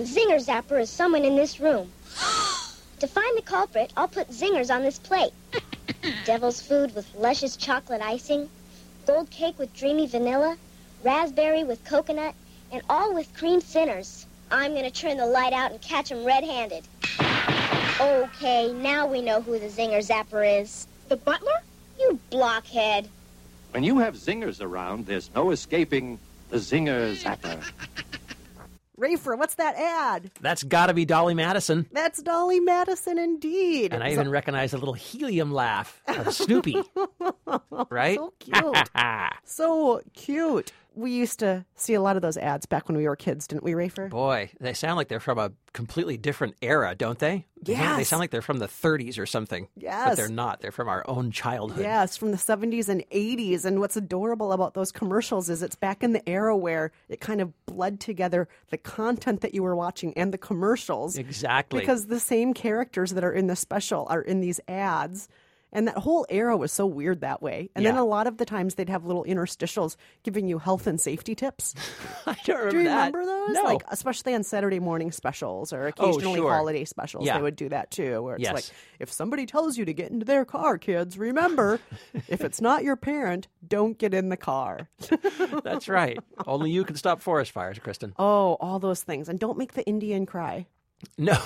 The Zinger Zapper is someone in this room. to find the culprit, I'll put zingers on this plate. Devil's food with luscious chocolate icing, gold cake with dreamy vanilla, raspberry with coconut, and all with cream sinners. I'm gonna turn the light out and catch him red-handed. Okay, now we know who the Zinger Zapper is. The butler? You blockhead. When you have zingers around, there's no escaping the Zinger Zapper. Rafer, what's that ad? That's got to be Dolly Madison. That's Dolly Madison indeed. And I even recognize a little helium laugh of Snoopy. right? So cute. so cute. We used to see a lot of those ads back when we were kids, didn't we, Rafer? Boy, they sound like they're from a completely different era, don't they? They sound like they're from the 30s or something. Yes. But they're not. They're from our own childhood. Yes, from the 70s and 80s. And what's adorable about those commercials is it's back in the era where it kind of bled together the content that you were watching and the commercials. Exactly. Because the same characters that are in the special are in these ads. And that whole era was so weird that way. And then a lot of the times they'd have little interstitials giving you health and safety tips. I don't remember Do you that. remember those? No. Like especially on Saturday morning specials or oh, occasionally Oh, sure. holiday specials, Yeah. they would do that too. Where it's Yes. like, if somebody tells you to get into their car, kids, remember, if it's not your parent, don't get in the car. That's right. Only you can stop forest fires, Kristen. Oh, all those things, and don't make the Indian cry. No,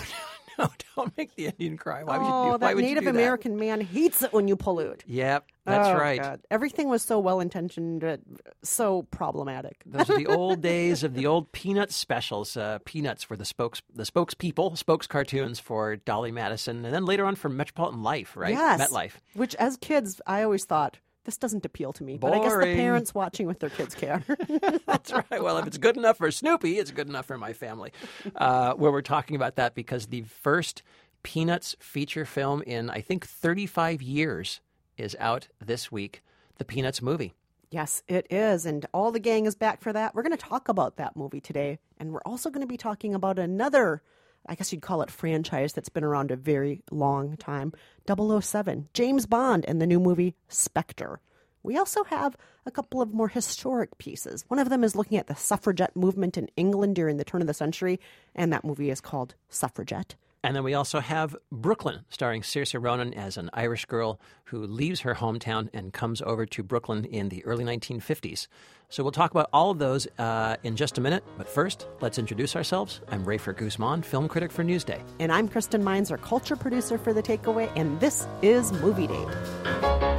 no, don't make the Indian cry. Why would you oh, do why that would Native you do that? American man hates it when you pollute. Yep, that's Oh, right. God. Everything was so well intentioned, but so problematic. Those are the old days of the old Peanuts specials. Uh, Peanuts were the spokes, the spokespeople, spokes cartoons for Dolly Madison, and then later on for Metropolitan Life, right? Yes. MetLife. Which, as kids, I always thought this doesn't appeal to me. But I guess the parents watching with their kids care. That's right. Well, if it's good enough for Snoopy, it's good enough for my family. Uh, where we're talking about that because the first Peanuts feature film in, I think, 35 years is out this week. The Peanuts movie. Yes, it is. And all the gang is back for that. We're going to talk about that movie today. And we're also going to be talking about another, I guess you'd call it franchise that's been around a very long time 007, James Bond, and the new movie Spectre. We also have a couple of more historic pieces. One of them is looking at the suffragette movement in England during the turn of the century, and that movie is called Suffragette. And then we also have Brooklyn, starring Saoirse Ronan as an Irish girl who leaves her hometown and comes over to Brooklyn in the early 1950s. So we'll talk about all of those uh, in just a minute. But first, let's introduce ourselves. I'm Rafer Guzman, film critic for Newsday. And I'm Kristen our culture producer for The Takeaway, and this is Movie Date.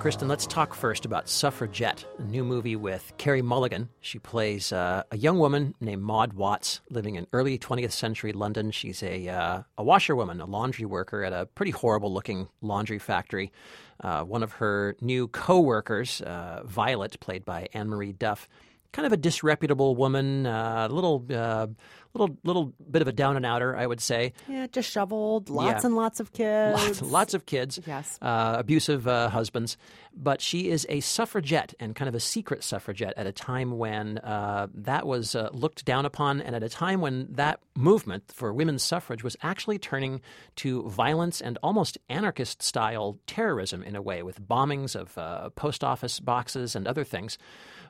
Kristen, let's talk first about Suffragette, a new movie with Carey Mulligan. She plays uh, a young woman named Maud Watts living in early 20th century London. She's a, uh, a washerwoman, a laundry worker at a pretty horrible looking laundry factory. Uh, one of her new co workers, uh, Violet, played by Anne Marie Duff, kind of a disreputable woman, a little, uh, little, little bit of a down and outer, I would say. Yeah, disheveled, lots Yeah. and lots of kids. Lots, lots of kids. Yes. Uh, abusive uh, husbands. But she is a suffragette and kind of a secret suffragette at a time when uh, that was uh, looked down upon and at a time when that movement for women's suffrage was actually turning to violence and almost anarchist style terrorism in a way with bombings of uh, post office boxes and other things.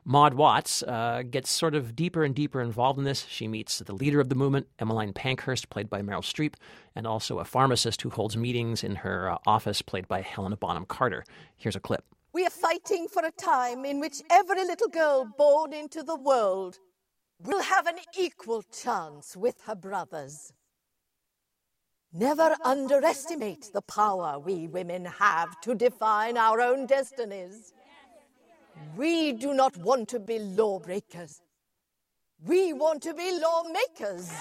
Maud Watts uh, gets sort of deeper and deeper involved in this. She meets the leader of the movement, Emmeline Pankhurst, played by Meryl Streep, and also a pharmacist who holds meetings in her uh, office, played by Helena Bonham Carter. Here's a clip. We are fighting for a time in which every little girl born into the world will have an equal chance with her brothers. Never underestimate the power we women have to define our own destinies. We do not want to be lawbreakers. We want to be lawmakers.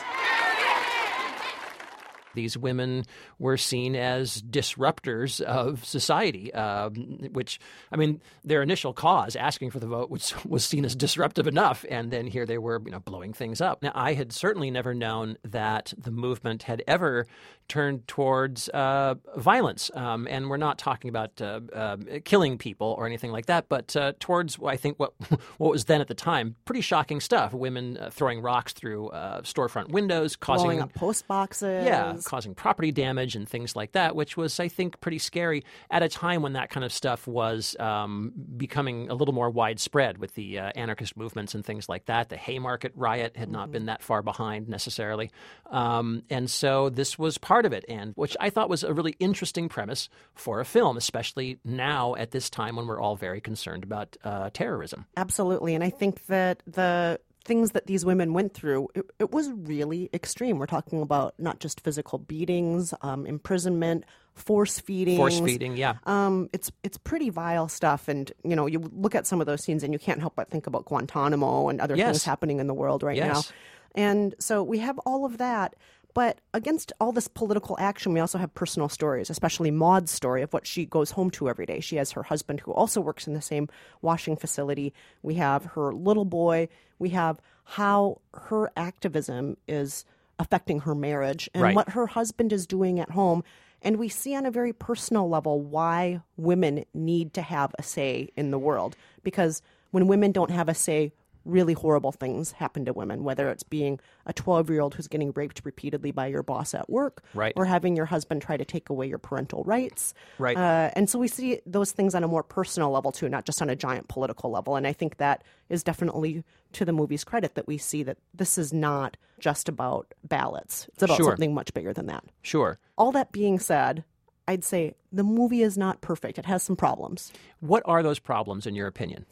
These women were seen as disruptors of society, um, which, I mean, their initial cause, asking for the vote, was, was seen as disruptive enough. And then here they were, you know, blowing things up. Now, I had certainly never known that the movement had ever turned towards uh, violence. Um, and we're not talking about uh, uh, killing people or anything like that, but uh, towards, I think, what, what was then at the time pretty shocking stuff. Women uh, throwing rocks through uh, storefront windows, causing blowing up post boxes. yeah. Causing property damage and things like that, which was, I think, pretty scary at a time when that kind of stuff was um, becoming a little more widespread with the uh, anarchist movements and things like that. The Haymarket riot had not been that far behind necessarily. Um, and so this was part of it, and which I thought was a really interesting premise for a film, especially now at this time when we're all very concerned about uh, terrorism. Absolutely. And I think that the things that these women went through, it, it was really extreme. We're talking about not just physical beatings, um, imprisonment, force feeding. Force feeding, yeah. Um, it's it's pretty vile stuff, and you know you look at some of those scenes and you can't help but think about Guantanamo and other Yes. things happening in the world right Yes. now. And so we have all of that. But against all this political action, we also have personal stories, especially Maud's story of what she goes home to every day. She has her husband who also works in the same washing facility. We have her little boy. We have how her activism is affecting her marriage and Right. what her husband is doing at home. And we see on a very personal level why women need to have a say in the world. Because when women don't have a say, really horrible things happen to women, whether it's being a 12 year old who's getting raped repeatedly by your boss at work, Right. or having your husband try to take away your parental rights. Right. Uh, and so we see those things on a more personal level too, not just on a giant political level. And I think that is definitely to the movie's credit that we see that this is not just about ballots, it's about Sure. something much bigger than that. Sure. All that being said, I'd say the movie is not perfect. It has some problems. What are those problems, in your opinion?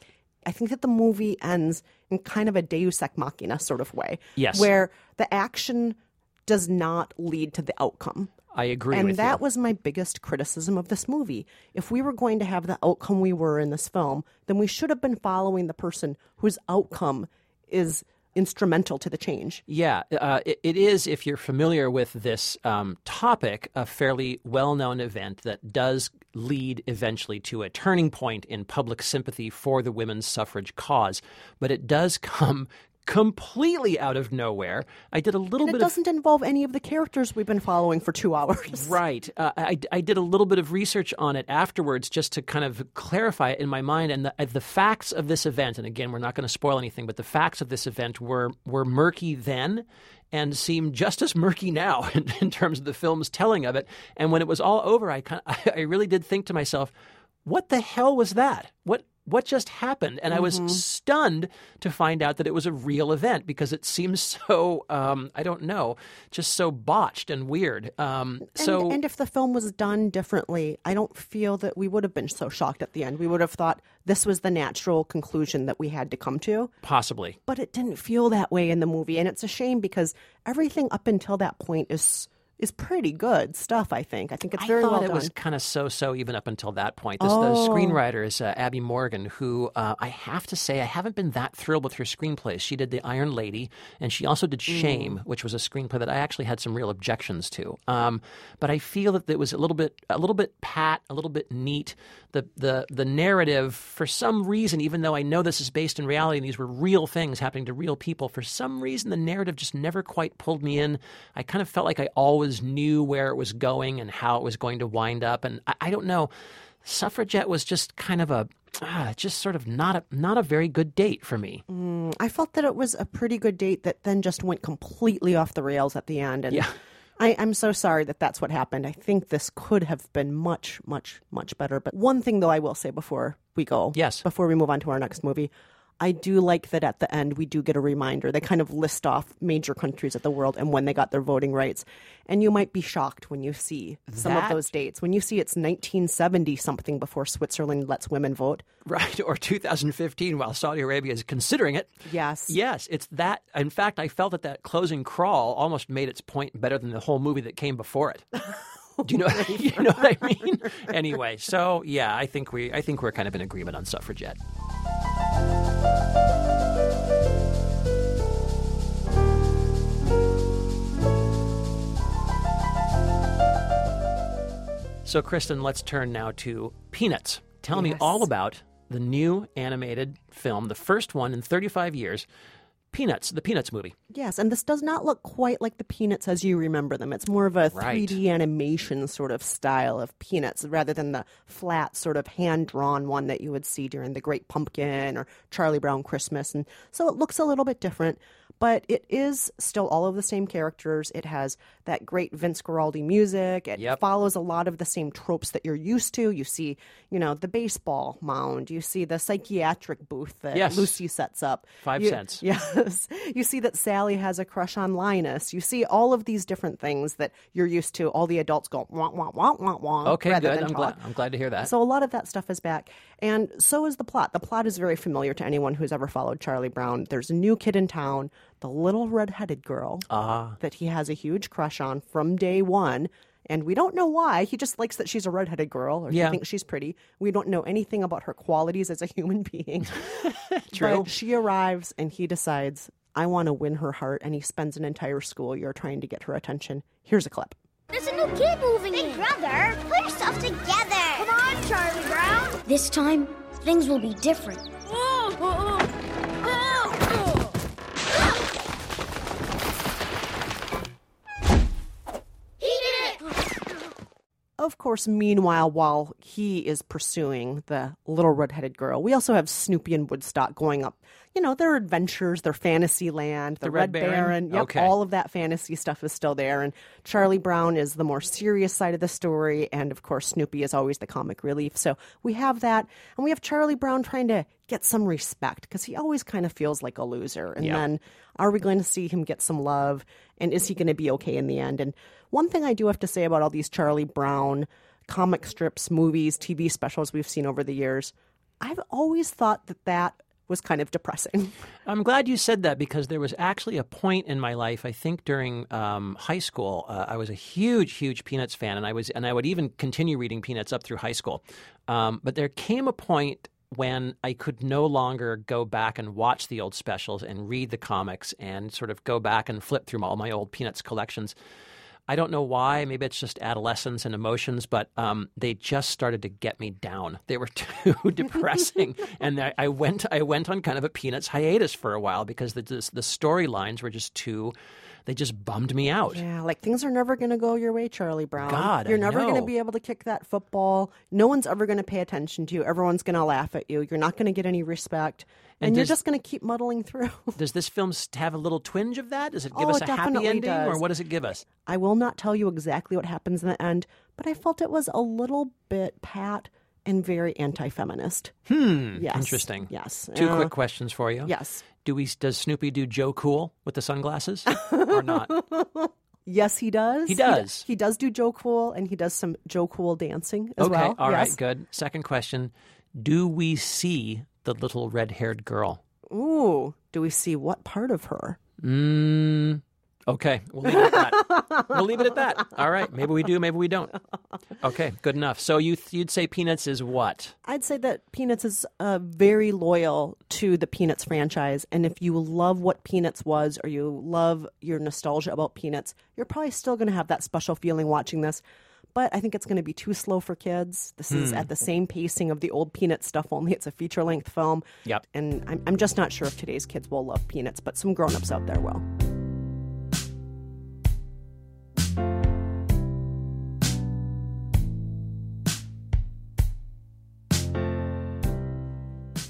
I think that the movie ends in kind of a deus ex machina sort of way. Yes. Where the action does not lead to the outcome. I agree and with that you. was my biggest criticism of this movie. If we were going to have the outcome we were in this film, then we should have been following the person whose outcome is instrumental to the change. Yeah, uh, it, it is, if you're familiar with this um, topic, a fairly well known event that does lead eventually to a turning point in public sympathy for the women's suffrage cause. But it does come completely out of nowhere. I did a little And it bit of doesn't involve any of the characters we've been following for two hours. Right. Uh, I, I did a little bit of research on it afterwards just to kind of clarify it in my mind. And the, uh, the facts of this event, and again, we're not going to spoil anything, but the facts of this event were, were murky then and seem just as murky now in, in terms of the film's telling of it. And when it was all over, I, kind of, I really did think to myself, what the hell was that? What what just happened? And I was stunned to find out that it was a real event because it seems so um, I don't know, just so botched and weird. Um, And, so and if the film was done differently, I don't feel that we would have been so shocked at the end. We would have thought this was the natural conclusion that we had to come to. possibly. But it didn't feel that way in the movie, and it's a shame because everything up until that point is is pretty good stuff. I think. I think it's very I thought well it done. was kind of so-so even up until that point. This, The Oh. screenwriter is uh, Abi Morgan, who uh, I have to say I haven't been that thrilled with her screenplays. She did The Iron Lady, and she also did Mm. Shame, which was a screenplay that I actually had some real objections to. Um, but I feel that it was a little bit, a little bit pat, a little bit neat. The the the narrative, for some reason, even though I know this is based in reality and these were real things happening to real people, for some reason the narrative just never quite pulled me in. I kind of felt like I always knew where it was going and how it was going to wind up, and I, I don't know. Suffragette was just kind of a, ah, just sort of not a not a very good date for me. I felt that it was a pretty good date that then just went completely off the rails at the end. And Yeah. I, I'm so sorry that that's what happened. I think this could have been much, much, much better. But one thing, though, I will say before we go, Yes. before we move on to our next movie, I do like that at the end we do get a reminder. They kind of list off major countries of the world and when they got their voting rights. And you might be shocked when you see some of those dates. When you see it's 1970 something before Switzerland lets women vote. Right, or 2015, while Saudi Arabia is considering it. Yes. Yes, it's that. In fact, I felt that that closing crawl almost made its point better than the whole movie that came before it. Do you know? you know what I mean? Anyway, so yeah, I think we, I think we're kind of in agreement on suffragette. So, Kristen, let's turn now to Peanuts. Tell me all about the new animated film, the first one in 35 years, Peanuts, the Peanuts movie. Yes, and this does not look quite like the Peanuts as you remember them. It's more of a Right. 3D animation sort of style of Peanuts rather than the flat sort of hand drawn one that you would see during The Great Pumpkin or Charlie Brown Christmas. And so it looks a little bit different. But it is still all of the same characters. It has that great Vince Guaraldi music. It Yep. follows a lot of the same tropes that you're used to. You see, you know, the baseball mound. You see the psychiatric booth that Yes. Lucy sets up. Five You- cents. Yes. You see that Sally has a crush on Linus. You see all of these different things that you're used to. All the adults go wah wah wah wah wah. Okay, good. I'm talk. glad. I'm glad to hear that. So a lot of that stuff is back, and so is the plot. The plot is very familiar to anyone who's ever followed Charlie Brown. There's a new kid in town, the little red-headed girl ah. that he has a huge crush on from day one. And we don't know why. He just likes that she's a redheaded girl, or Yeah. he thinks she's pretty. We don't know anything about her qualities as a human being. True. But she arrives, and he decides, I want to win her heart, and he spends an entire school year trying to get her attention. Here's a clip. There's a new kid moving Big in. brother, put yourself together. Come on, Charlie Brown. This time, things will be different. Of course, meanwhile, while he is pursuing the little red-headed girl, we also have Snoopy and Woodstock going up. You know, their adventures, their fantasy land, the, The Red Baron? Yep, Okay. all of that fantasy stuff is still there. And Charlie Brown is the more serious side of the story, and of course, Snoopy is always the comic relief. So we have that, and we have Charlie Brown trying to get some respect because he always kind of feels like a loser. And Yeah. then, are we going to see him get some love, and is he going to be okay in the end? And one thing I do have to say about all these Charlie Brown comic strips, movies, TV specials we've seen over the years, I've always thought that that was kind of depressing. I'm glad you said that because there was actually a point in my life. I think during um, high school, uh, I was a huge, huge Peanuts fan, and I was, and I would even continue reading Peanuts up through high school. Um, but there came a point when I could no longer go back and watch the old specials and read the comics and sort of go back and flip through all my old Peanuts collections. I don't know why. Maybe it's just adolescence and emotions, but um, they just started to get me down. They were too depressing, and I, I went. I went on kind of a Peanuts hiatus for a while because the the, the storylines were just too. They just bummed me out. Yeah, like things are never going to go your way, Charlie Brown. God, You're never going to be able to kick that football. No one's ever going to pay attention to you. Everyone's going to laugh at you. You're not going to get any respect. And, And you're does- just going to keep muddling through. Does this film have a little twinge of that? Does it give Oh, us it a happy ending, or what does it give us? I will not tell you exactly what happens in the end, but I felt it was a little bit pat and very anti-feminist. Hmm. Yes. Interesting. Yes. Two Uh, quick questions for you. Yes. Do we? Does Snoopy do Joe Cool with the sunglasses or not? Yes, he does. He does. He, does do Joe Cool, and he does some Joe Cool dancing as well. okay. well. all right. yes. Good. Second question: Do we see the little red-haired girl? Ooh, do we see what part of her? Mm, okay, we'll leave it at that. We'll leave it at that. All right, maybe we do, maybe we don't. Okay, good enough. So you you'd say Peanuts is what? I'd say that Peanuts is uh, very loyal to the Peanuts franchise. And if you love what Peanuts was or you love your nostalgia about Peanuts, you're probably still going to have that special feeling watching this. But I think it's going to be too slow for kids. This is Hmm. at the same pacing of the old Peanuts stuff, only it's a feature length film. Yep. And I'm, I'm just not sure if today's kids will love Peanuts, but some grown ups out there will.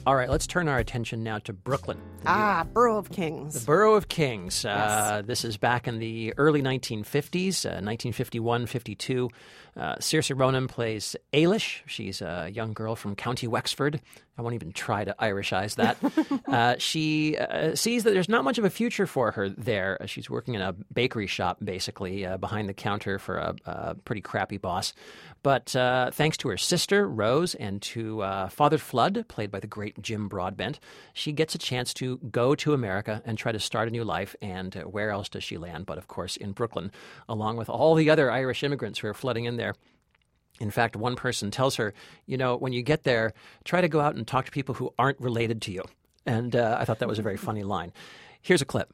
All right, let's turn our attention now to Brooklyn. Ah, Borough of Kings. The Borough of Kings. Uh, this is back in the early 1950s, uh, 1951 52. Uh, Saoirse Ronan plays Eilis. She's a young girl from County Wexford. I won't even try to Irishize that. uh, she uh, sees that there's not much of a future for her there. Uh, She's working in a bakery shop, basically, uh, behind the counter for a, a pretty crappy boss. But uh, thanks to her sister, Rose, and to uh, Father Flood, played by the great Jim Broadbent, she gets a chance to go to America and try to start a new life. And uh, where else does she land? But of course, in Brooklyn, along with all the other Irish immigrants who are flooding in there. In fact, one person tells her, you know, when you get there, try to go out and talk to people who aren't related to you. And uh, I thought that was a very funny line. Here's a clip.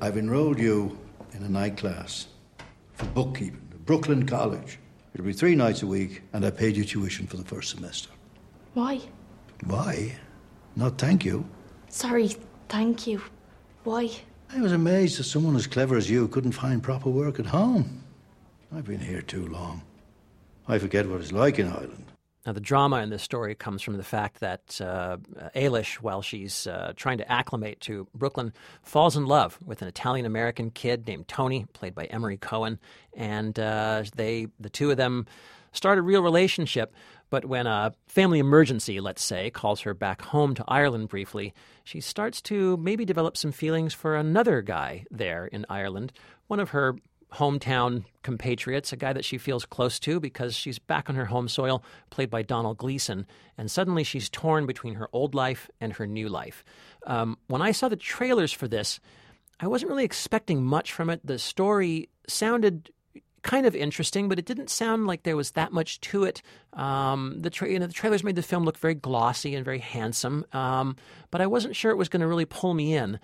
I've enrolled you in a night class for bookkeeping at Brooklyn College. It'll be three nights a week, and I paid you tuition for the first semester. Why? Why? Not thank you. Sorry, thank you. Why? I was amazed that someone as clever as you couldn't find proper work at home. I've been here too long. I forget what it's like in Ireland. Now, the drama in this story comes from the fact that uh, Eilis, while she's uh, trying to acclimate to Brooklyn, falls in love with an Italian American kid named Tony, played by Emory Cohen, and uh, they, the two of them, start a real relationship. But when a family emergency, let's say, calls her back home to Ireland briefly, she starts to maybe develop some feelings for another guy there in Ireland, one of her hometown compatriots, a guy that she feels close to because she's back on her home soil, played by Donald Gleeson, and suddenly she's torn between her old life and her new life. Um, when I saw the trailers for this, I wasn't really expecting much from it. The story sounded kind of interesting, but it didn't sound like there was that much to it. Um, the, tra- you know, the trailers made the film look very glossy and very handsome, um, but I wasn't sure it was going to really pull me in.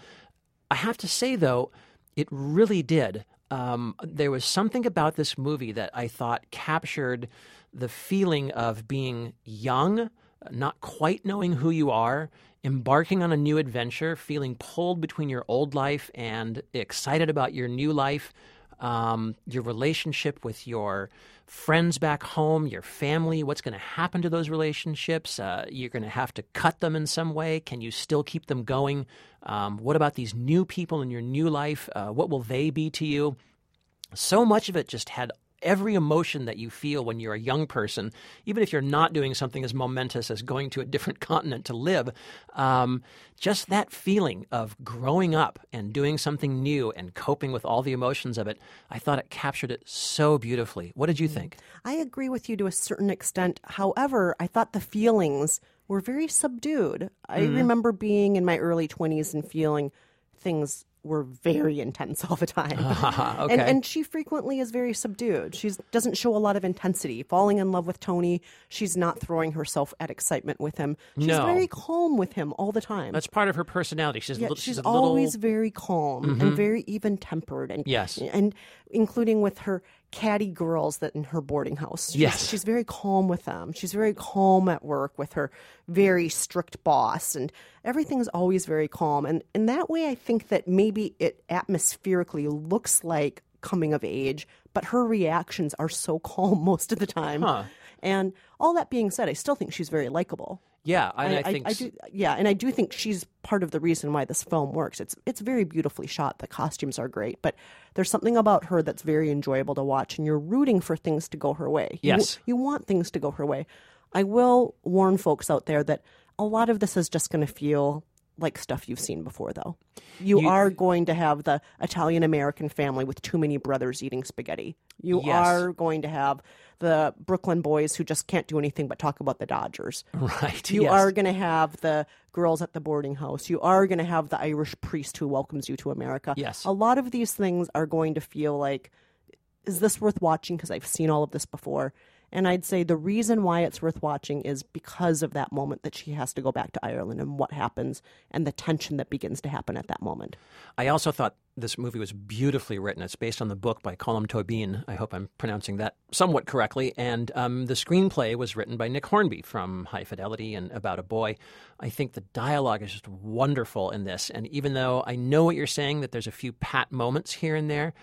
I have to say, though, it really did. Um, there was something about this movie that I thought captured the feeling of being young, not quite knowing who you are, embarking on a new adventure, feeling pulled between your old life and excited about your new life um, your relationship with your friends back home, your family, what's going to happen to those relationships? Uh, you're going to have to cut them in some way. Can you still keep them going? Um, what about these new people in your new life? Uh, what will they be to you? So much of it just had every emotion that you feel when you're a young person, even if you're not doing something as momentous as going to a different continent to live, um, just that feeling of growing up and doing something new and coping with all the emotions of it, I thought it captured it so beautifully. What did you think? I agree with you to a certain extent. However, I thought the feelings were very subdued. I remember being in my early 20s and feeling things were very intense all the time. okay. and, and she frequently is very subdued. She doesn't show a lot of intensity. Falling in love with Tony, she's not throwing herself at excitement with him. She's No. very calm with him all the time. That's part of her personality. She's, a Yeah, little, she's a little- Mm-hmm. always very calm and very even tempered, and Yes. and including with her catty girls that in her boarding house. She's, Yes. she's very calm with them. She's very calm at work with her very strict boss, and everything's always very calm. And in that way, I think that maybe it atmospherically looks like coming of age, but her reactions are so calm most of the time. Huh. And all that being said, I still think she's very likable. Yeah, and I, think I s- do, yeah, and I do think she's part of the reason why this film works. It's it's very beautifully shot. The costumes are great, but there's something about her that's very enjoyable to watch, and you're rooting for things to go her way. You- Yes. you, want things to go her way. I will warn folks out there that a lot of this is just going to feel like stuff you've seen before, though. You, You- are going to have the Italian American family with too many brothers eating spaghetti. You Yes. are going to have the Brooklyn boys who just can't do anything but talk about the Dodgers. right. You yes. are going to have the girls at the boarding house. You are going to have the Irish priest who welcomes you to America. Yes. A lot of these things are going to feel like, is this worth watching? Because I've seen all of this before. And I'd say the reason why it's worth watching is because of that moment that she has to go back to Ireland and what happens and the tension that begins to happen at that moment. I also thought this movie was beautifully written. It's based on the book by Colm Tobin. I hope I'm pronouncing that somewhat correctly. And um, the screenplay was written by Nick Hornby from High Fidelity and About a Boy. I think the dialogue is just wonderful in this. And even though I know what you're saying, that there's a few pat moments here and there,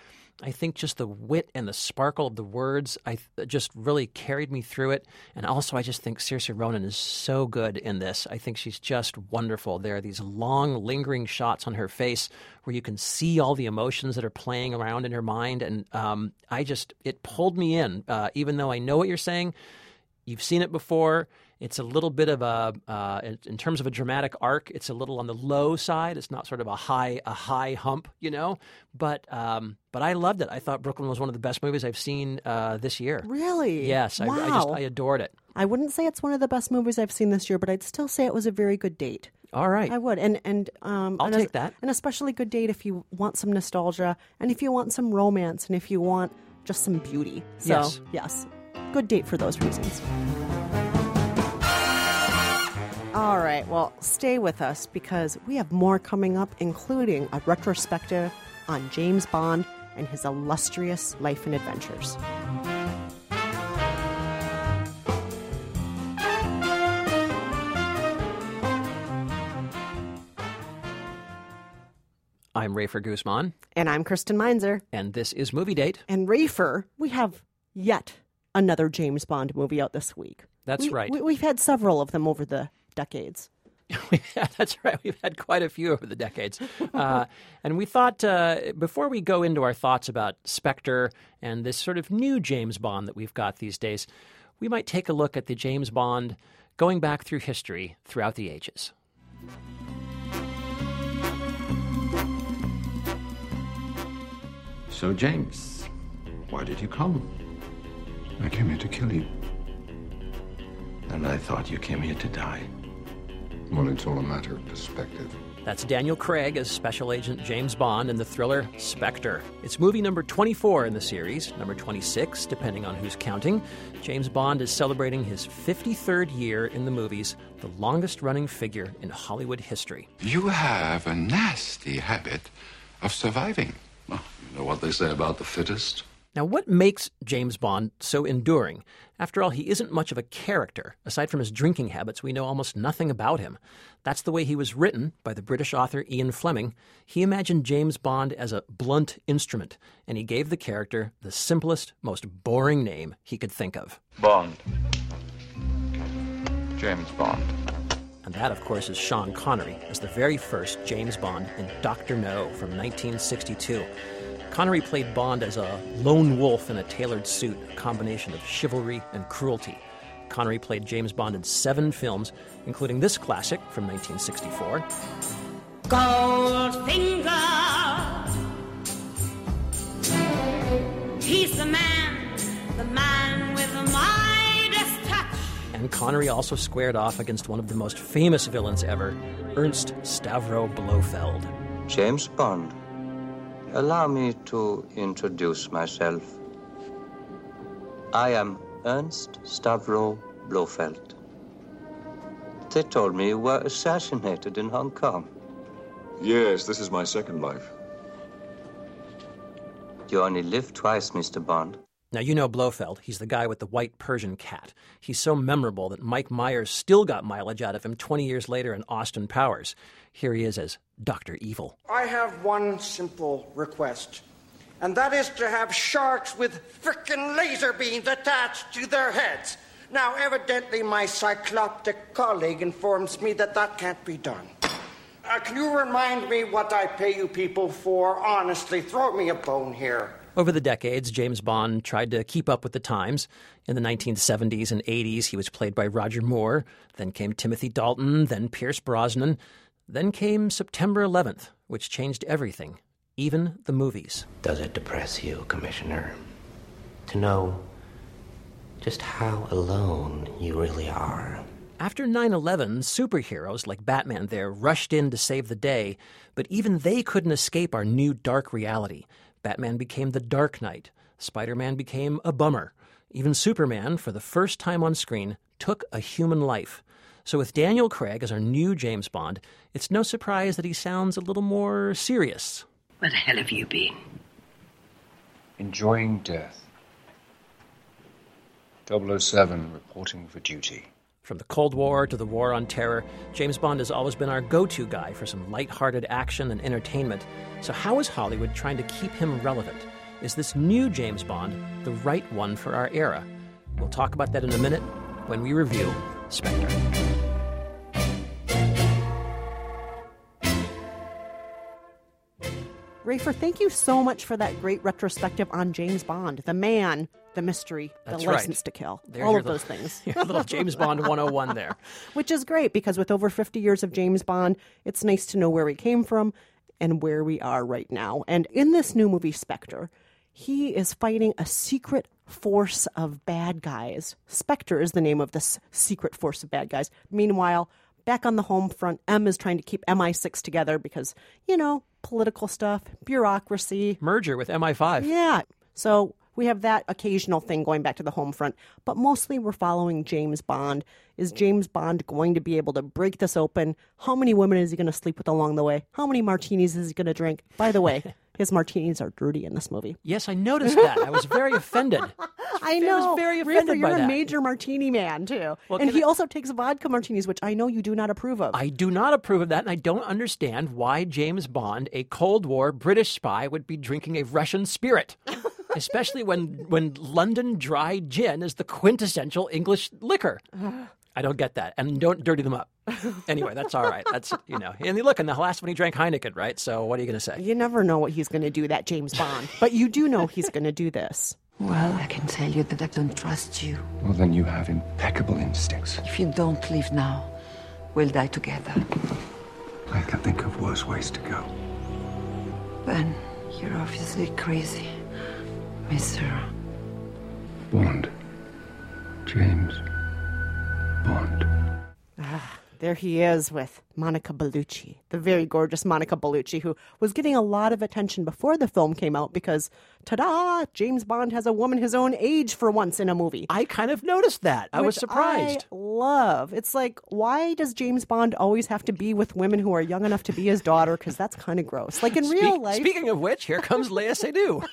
I think just the wit and the sparkle of the words I th- just really carried me through it. And also, I just think Saoirse Ronan is so good in this. I think she's just wonderful. There are these long, lingering shots on her face where you can see all the emotions that are playing around in her mind. And um, I just, it pulled me in. Uh, even though I know what you're saying, you've seen it before. It's a little bit of a, uh, in, terms of a dramatic arc, it's a little on the low side. It's not sort of a high, a high hump, you know. But, um, but I loved it. I thought Brooklyn was one of the best movies I've seen uh, this year. Really? Yes, I, wow. I just I adored it. I wouldn't say it's one of the best movies I've seen this year, but I'd still say it was a very good date. All right, I would, and and um, I'll and take that. An especially good date if you want some nostalgia, and if you want some romance, and if you want just some beauty. So Yes. yes, good date for those reasons. All right, well, stay with us because we have more coming up, including a retrospective on James Bond and his illustrious life and adventures. I'm Rafer Guzman, And I'm Kristen Meinzer. and this is Movie Date. And Rafer, we have yet another James Bond movie out this week. That's We- right. We, we've had several of them over the decades. yeah, that's right. We've had quite a few over the decades. Uh, and we thought uh, before we go into our thoughts about Spectre and this sort of new James Bond that we've got these days, we might take a look at the James Bond going back through history throughout the ages. So, James, why did you come? I came here to kill you. And I thought you came here to die. Well, it's all a matter of perspective. That's Daniel Craig as Special Agent James Bond in the thriller Spectre. It's movie number 24 in the series, number 26, depending on who's counting. James Bond is celebrating his 53rd year in the movies, the longest running figure in Hollywood history. You have a nasty habit of surviving. Well, you know what they say about the fittest? Now, what makes James Bond so enduring? After all, he isn't much of a character. Aside from his drinking habits, we know almost nothing about him. That's the way he was written by the British author Ian Fleming. He imagined James Bond as a blunt instrument, and he gave the character the simplest, most boring name he could think of. Bond. James Bond. And that, of course, is Sean Connery as the very first James Bond in Dr. No from 1962. Connery played Bond as a lone wolf in a tailored suit, a combination of chivalry and cruelty. Connery played James Bond in seven films, including this classic from 1964. Goldfinger. He's the man, the man with the Midas touch. And Connery also squared off against one of the most famous villains ever, Ernst Stavro Blofeld. James Bond. Allow me to introduce myself. I am Ernst Stavro Blofeld. They told me you were assassinated in Hong Kong. Yes, this is my second life. You only live twice, Mr. Bond. Now, you know Blofeld. He's the guy with the white Persian cat. He's so memorable that Mike Myers still got mileage out of him 20 years later in Austin Powers. Here he is as Dr. Evil. I have one simple request, and that is to have sharks with frickin' laser beams attached to their heads. Now, evidently, my cycloptic colleague informs me that that can't be done. Uh, can you remind me what I pay you people for? Honestly, throw me a bone here. Over the decades, James Bond tried to keep up with the times. In the 1970s and 80s, he was played by Roger Moore. Then came Timothy Dalton, then Pierce Brosnan. Then came September 11th, which changed everything, even the movies. Does it depress you, Commissioner, to know just how alone you really are? After 9 11, superheroes like Batman there rushed in to save the day, but even they couldn't escape our new dark reality. Batman became the Dark Knight, Spider Man became a bummer. Even Superman, for the first time on screen, took a human life. So, with Daniel Craig as our new James Bond, it's no surprise that he sounds a little more serious. Where the hell have you been? Enjoying death. 007 reporting for duty. From the Cold War to the War on Terror, James Bond has always been our go to guy for some light-hearted action and entertainment. So, how is Hollywood trying to keep him relevant? Is this new James Bond the right one for our era? We'll talk about that in a minute when we review Spectre. Rafer, thank you so much for that great retrospective on James Bond, the man, the mystery, That's the right. license to kill, There's all of little- those things. little James Bond 101 there. Which is great because with over 50 years of James Bond, it's nice to know where we came from and where we are right now. And in this new movie, Spectre, he is fighting a secret force of bad guys. Spectre is the name of this secret force of bad guys. Meanwhile, back on the home front, M is trying to keep MI6 together because, you know, political stuff, bureaucracy. Merger with MI5. Yeah. So we have that occasional thing going back to the home front, but mostly we're following James Bond. Is James Bond going to be able to break this open? How many women is he going to sleep with along the way? How many martinis is he going to drink? By the way, his martinis are dirty in this movie. Yes, I noticed that. I was very offended. I I know. was very offended you're by a that. major martini man too, Well, and he I- also takes vodka martinis, which I know you do not approve of. I do not approve of that, and I don't understand why James Bond, a Cold War British spy, would be drinking a Russian spirit. especially when when London Dry Gin is the quintessential English liquor. I don't get that, and don't dirty them up. Anyway, that's all right. That's you know, and look, in the last one he drank Heineken, right? So what are you going to say? You never know what he's going to do, that James Bond. but you do know he's going to do this. Well, I can tell you that I don't trust you. Well, then you have impeccable instincts. If you don't leave now, we'll die together. I can think of worse ways to go. Ben, you're obviously crazy. Mr. Bond. James Bond. Ah, there he is with Monica Bellucci, the very gorgeous Monica Bellucci, who was getting a lot of attention before the film came out because, ta da, James Bond has a woman his own age for once in a movie. I kind of noticed that. I was surprised. I love. It's like, why does James Bond always have to be with women who are young enough to be his daughter? Because that's kind of gross. Like in real life. Speaking of which, here comes Léa Seydoux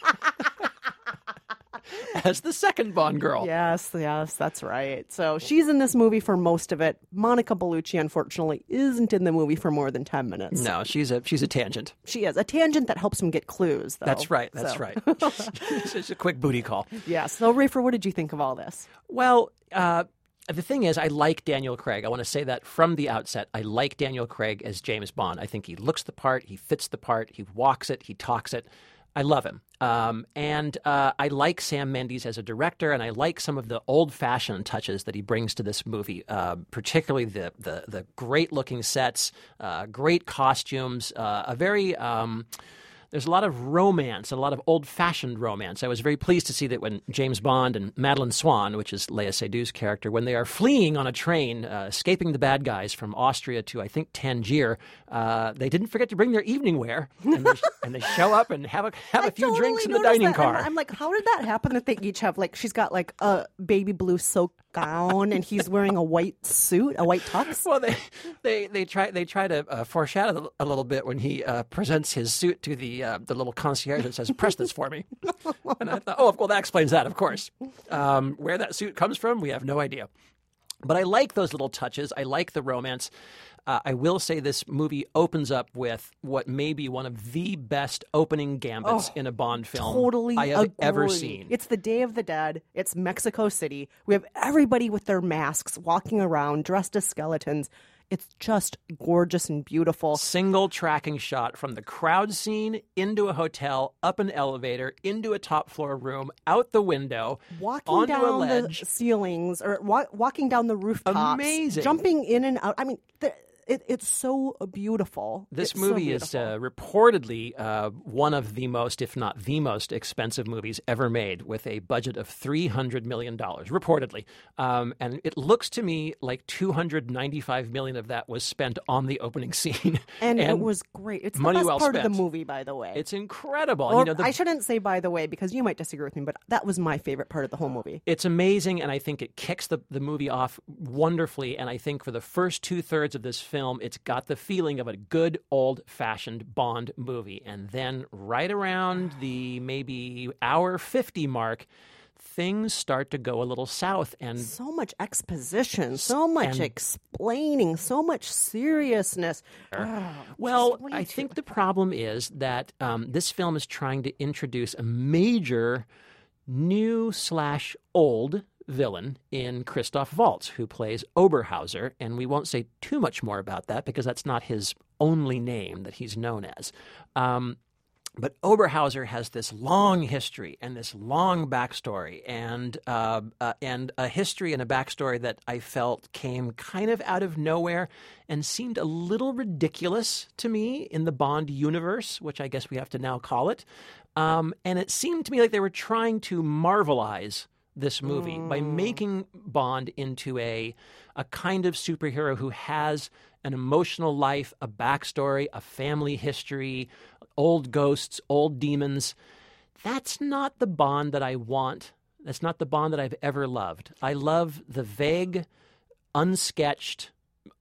as the second Bond girl. Yes, yes, that's right. So she's in this movie for most of it. Monica Bellucci, unfortunately, isn't in the movie for more than 10 minutes. No, she's a she's a tangent. She is. A tangent that helps him get clues, though. That's right. That's So- right. it's just a quick booty call. yeah. So, Rafer, what did you think of all this? Well, uh, the thing is, I like Daniel Craig. I want to say that from the outset. I like Daniel Craig as James Bond. I think he looks the part, he fits the part, he walks it, he talks it. I love him. Um, and uh, I like Sam Mendes as a director, and I like some of the old fashioned touches that he brings to this movie, uh, particularly the, the, the great looking sets, uh, great costumes, uh, a very. Um, there's a lot of romance, a lot of old fashioned romance. I was very pleased to see that when James Bond and Madeleine Swann, which is Léa Seydoux's character, when they are fleeing on a train, uh, escaping the bad guys from Austria to, I think, Tangier, uh, they didn't forget to bring their evening wear. And they, and they show up and have a, have a few drinks in the dining that. I'm- car. I'm, like, how did that happen that they each have, like, she's got, like, a baby blue silk gown and he's wearing a white suit, a white tux? Well, they they they try they try to uh, foreshadow a little bit when he uh, presents his suit to the uh, the little concierge and says, "Press this for me." And I thought, oh, well, that explains that, of course. Um, where that suit comes from, we have no idea. But I like those little touches. I like the romance. Uh, I will say this movie opens up with what may be one of the best opening gambits Oh, in a Bond film Totally I have ever seen. It's the Day of the Dead. It's Mexico City. We have everybody with their masks walking around dressed as skeletons. It's just gorgeous and beautiful. Single tracking shot from the crowd scene into a hotel, up an elevator, into a top floor room, out the window, Walking onto a down the ceilings or wa- walking down the rooftops. Amazing. Jumping in and out. I mean, the, it, it's so beautiful. This It's so movie is uh, reportedly uh, one of the most, if not the most, expensive movies ever made, with a budget of three hundred million dollars. Reportedly, um, and it looks to me like two hundred ninety-five million of that was spent on the opening scene, And, it was great. It's the money best well part of the movie, by the way. It's incredible. Or, you know, the, I shouldn't say by the way because you might disagree with me, but that was my favorite part of the whole movie. It's amazing, and I think it kicks the, the movie off wonderfully. And I think for the first two thirds of this film, it's got the feeling of a good old fashioned Bond movie. And then right around the maybe hour 50 mark, things start to go a little south. And So much exposition, so much explaining, so much seriousness. Ah, Well, I think the problem is that um, this film is trying to introduce a major new slash old villain in Christoph Waltz, who plays Oberhauser, and we won't say too much more about that because that's not his only name that he's known as. Um, but Oberhauser has this long history and this long backstory, and uh, uh, and a history and a backstory that I felt came kind of out of nowhere and seemed a little ridiculous to me in the Bond universe, which I guess we have to now call it. Um, and it seemed to me like they were trying to marvelize this movie by mm. making Bond into a a kind of superhero who has an emotional life, a backstory, a family history, old ghosts, old demons. That's not the Bond that I want. That's not the Bond that I've ever loved. I love the vague, unsketched,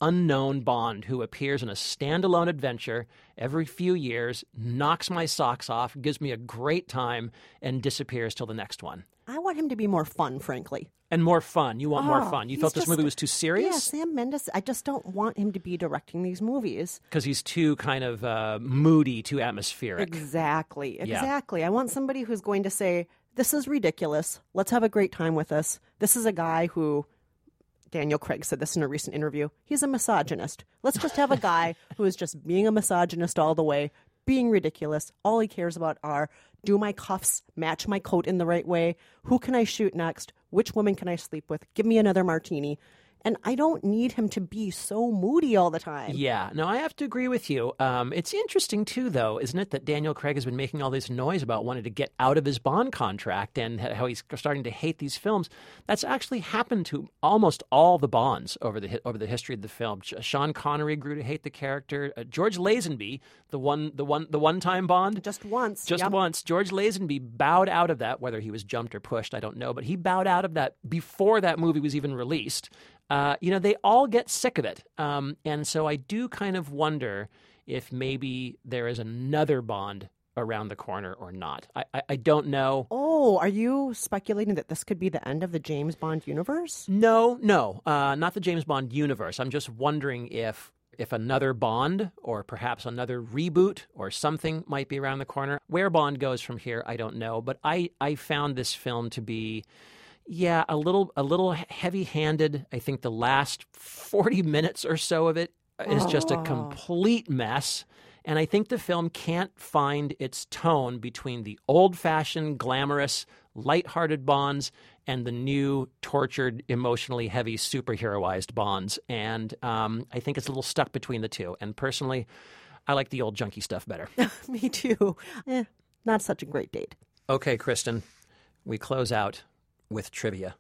unknown Bond who appears in a standalone adventure every few years, knocks my socks off, gives me a great time, and disappears till the next one. I want him to be more fun, frankly. And more fun. You want more Oh, fun. You felt this just- movie was too serious? Yeah. Sam Mendes. I just don't want him to be directing these movies. Because he's too kind of uh, moody, too atmospheric. Exactly. Yeah. Exactly. I want somebody who's going to say, This is ridiculous. Let's have a great time with this. This is a guy who Daniel Craig said this in a recent interview. He's a misogynist. Let's just have a guy who is just being a misogynist all the way, being ridiculous. All he cares about are do my cuffs match my coat in the right way? Who can I shoot next? Which woman can I sleep with? Give me another martini. And I don't need him to be so moody all the time. Yeah, no, I have to agree with you. Um, it's interesting, too, though, isn't it, that Daniel Craig has been making all this noise about wanting to get out of his Bond contract and how he's starting to hate these films. That's actually happened to almost all the Bonds over the over the history of the film. Sean Connery grew to hate the character. Uh, George Lazenby, the one, the one, the one-time Bond, just once, just yep. once. George Lazenby bowed out of that. Whether he was jumped or pushed, I don't know, but he bowed out of that before that movie was even released uh, you know, they all get sick of it. Um, and so I do kind of wonder if maybe there is another Bond around the corner or not. I, I, I, don't know. Oh, are you speculating that this could be the end of the James Bond universe? No, no, uh, not the James Bond universe. I'm just wondering if if another Bond or perhaps another reboot or something might be around the corner. Where Bond goes from here, I don't know. But I, I found this film to be yeah, a little a little heavy-handed. I think the last 40 minutes or so of it is just a complete mess. And I think the film can't find its tone between the old-fashioned, glamorous, light-hearted Bonds and the new, tortured, emotionally heavy, superheroized Bonds. And um, I think it's a little stuck between the two. And personally, I like the old junky stuff better. Me too. Eh, not such a great date. Okay, Kristen, we close out with trivia.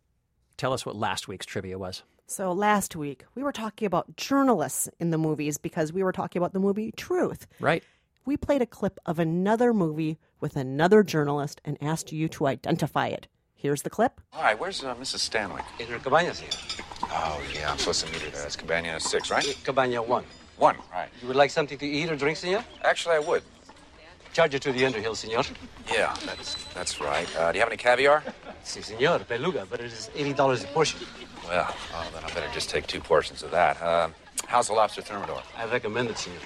Tell us what last week's trivia was. So, last week we were talking about journalists in the movies because we were talking about the movie Truth. Right. We played a clip of another movie with another journalist and asked you to identify it. Here's the clip. Hi, where's uh, Mrs. Stanley? In her cabañas here. Oh, yeah, I'm supposed to meet her there. That's Cabana 6, right? Cabana 1. 1, right. You would like something to eat or drink, senor? Actually, I would. Charge it to the Underhill, senor. Yeah, that's that's right. Uh, do you have any caviar? Si, senor. Beluga, but it is $80 a portion. Well, oh, then I better just take two portions of that. Uh, how's the lobster thermidor? I recommend it, senor.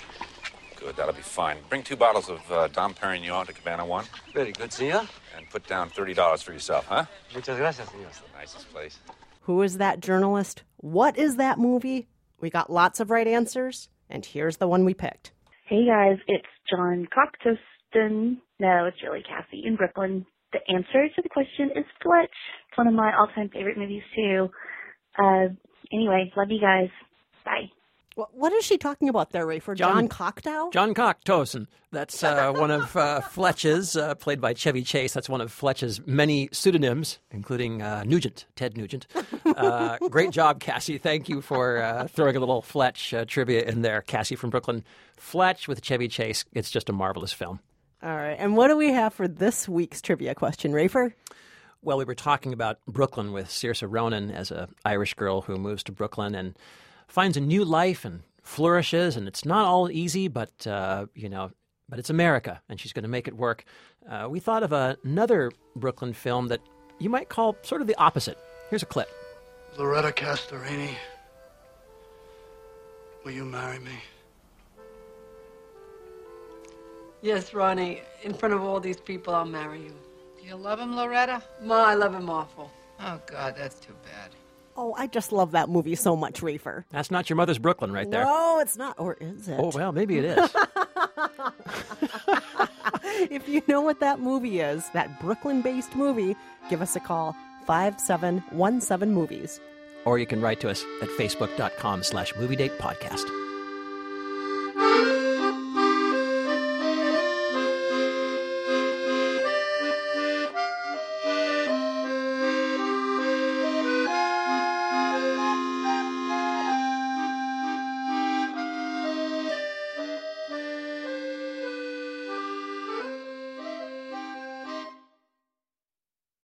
Good, that'll be fine. Bring two bottles of uh, Dom Perignon to Cabana 1. Very good, senor. And put down $30 for yourself, huh? Muchas gracias, senor. That's the nicest place. Who is that journalist? What is that movie? We got lots of right answers, and here's the one we picked. Hey guys, it's John Cocktuston. No, it's really Cassie in Brooklyn. The answer to the question is Fletch. It's one of my all-time favorite movies too. Uh, anyway, love you guys. Bye. What is she talking about there, Ray? For John, John Cocktow? John Cocktoson. That's uh, one of uh, Fletch's, uh, played by Chevy Chase. That's one of Fletch's many pseudonyms, including uh, Nugent, Ted Nugent. Uh, great job, Cassie. Thank you for uh, throwing a little Fletch trivia in there. Cassie from Brooklyn. Fletch with Chevy Chase. It's just a marvelous film. All right. And what do we have for this week's trivia question, Rafer? Well, we were talking about Brooklyn with Saoirse Ronan as an Irish girl who moves to Brooklyn and finds a new life and flourishes. And it's not all easy, but uh, you know, but it's America, and she's going to make it work. Uh, we thought of another Brooklyn film that you might call sort of the opposite. Here's a clip. Loretta Castorini, will you marry me? Yes, Ronnie. In front of all these people, I'll marry you. Do you love him, Loretta? Ma, I love him awful. Oh, God, that's too bad. Oh, I just love that movie so much, Rafer. That's not your mother's Brooklyn right there. No, it's not. Or is it? Oh, well, maybe it is. if you know what that movie is, that Brooklyn based movie, give us a call 5717 Movies. Or you can write to us at facebook.com slash movie date podcast.